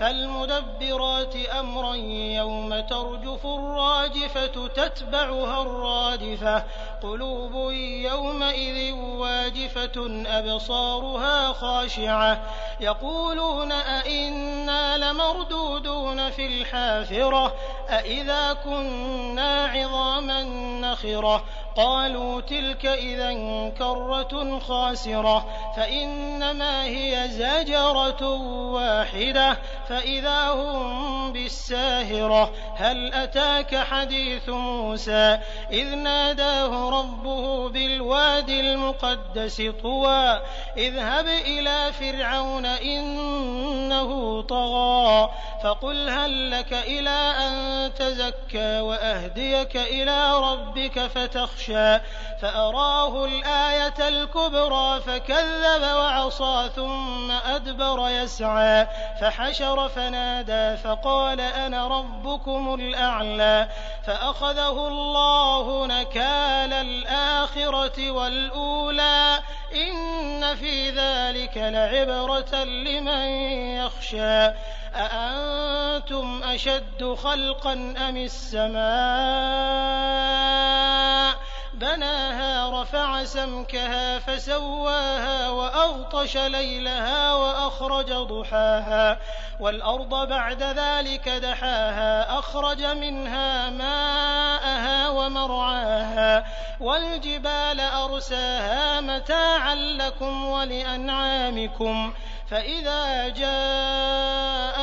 فالمدبرات أمرا يوم ترجف الراجفة تتبعها الرادفة قلوب يومئذ واجفة أبصارها خاشعة. يقولون أئنا لمردودون في الحافرة أئذا كنا عظاما نخرة. قالوا تلك إذا كرة خاسرة فإنما هي زجرة واحدة فإذا هم بالساهرة هل أتاك حديث موسى؟ إذ ناداه ربه بالواد المقدس طوى إذهب إلى فرعون إنه طغى فقل هل لك إلى أن تزكى وأهديك إلى ربك فتخشى فأراه الآية الكبرى فكذب وعصى ثم أدبر يسعى فحشر فنادى فقال أنا ربكم الأعلى فأخذه الله نكال الآخرة والأولى إن في ذلك لعبرة لمن يخشى أأنتم أشد خلقا أم السماء؟ بناها رفع سمكها فسواها وأغطش ليلها وأخرج ضحاها والأرض بعد ذلك دحاها أخرج منها ماءها ومرعاها والجبال أرساها متاعا لكم ولأنعامكم فإذا جاءت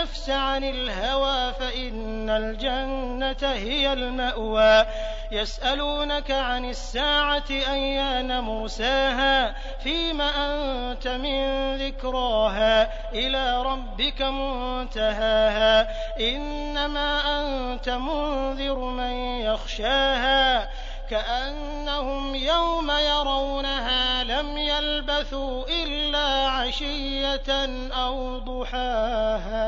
النفس عن الهوى فإن الجنة هي المأوى. يسألونك عن الساعة أيان مرساها فيم أنت من ذكراها؟ إلى ربك منتهاها. إنما أنت منذر من يخشاها. كأنهم يوم يرونها لم يلبثوا إلا عشية أو ضحاها.